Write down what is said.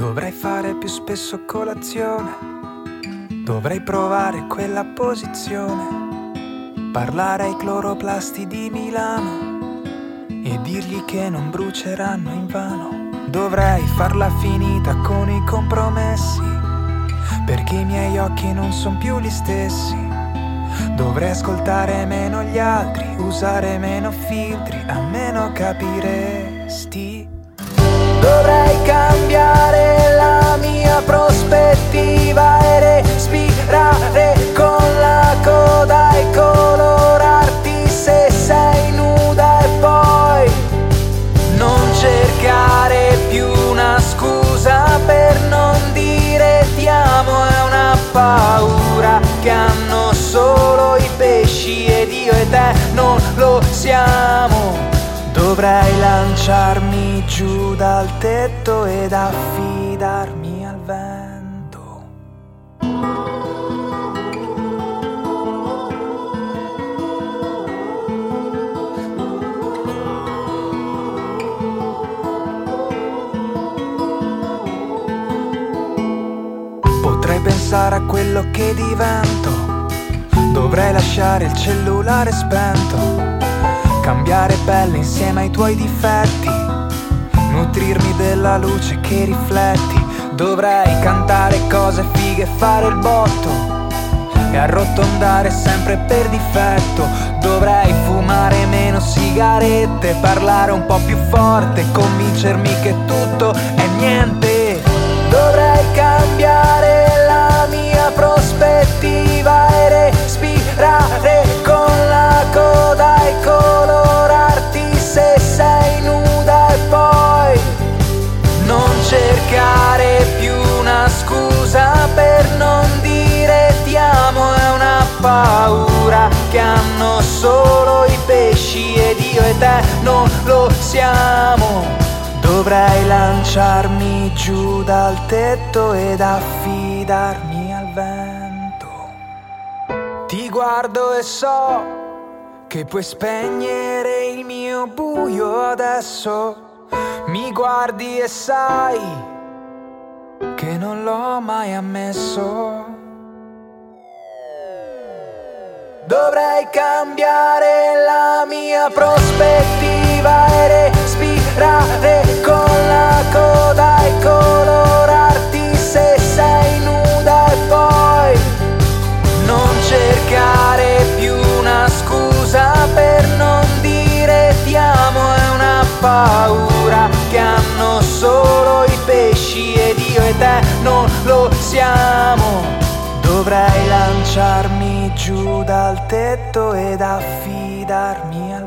Dovrei fare più spesso colazione, dovrei provare quella posizione, parlare ai cloroplasti di Milano e dirgli che non bruceranno in vano. Dovrei farla finita con i compromessi, perché i miei occhi non sono più gli stessi. Dovrei ascoltare meno gli altri, usare meno filtri, almeno capiresti. Dovrei cambiare te non lo siamo. Dovrei lanciarmi giù dal tetto ed affidarmi al vento. Potrei pensare a quello che divento. Dovrei lasciare il cellulare spento cambiare pelle insieme ai tuoi difetti, nutrirmi della luce che rifletti, dovrei cantare cose fighe e fare il botto e arrotondare sempre per difetto, dovrei fumare meno sigarette, parlare un po' più forte, convincermi che tutto è niente, solo i pesci ed io e te non lo siamo dovrei lanciarmi giù dal tetto ed affidarmi al vento ti guardo e so che puoi spegnere il mio buio adesso. Mi guardi e sai che non l'ho mai ammesso. Dovrei cambiare la mia prospettiva e respirare con la coda e colorarti se sei nuda e poi non cercare più una scusa per non dire ti amo è una paura che hanno solo i pesci ed io e te non lo siamo. Giù dal tetto ed affidarmi vento.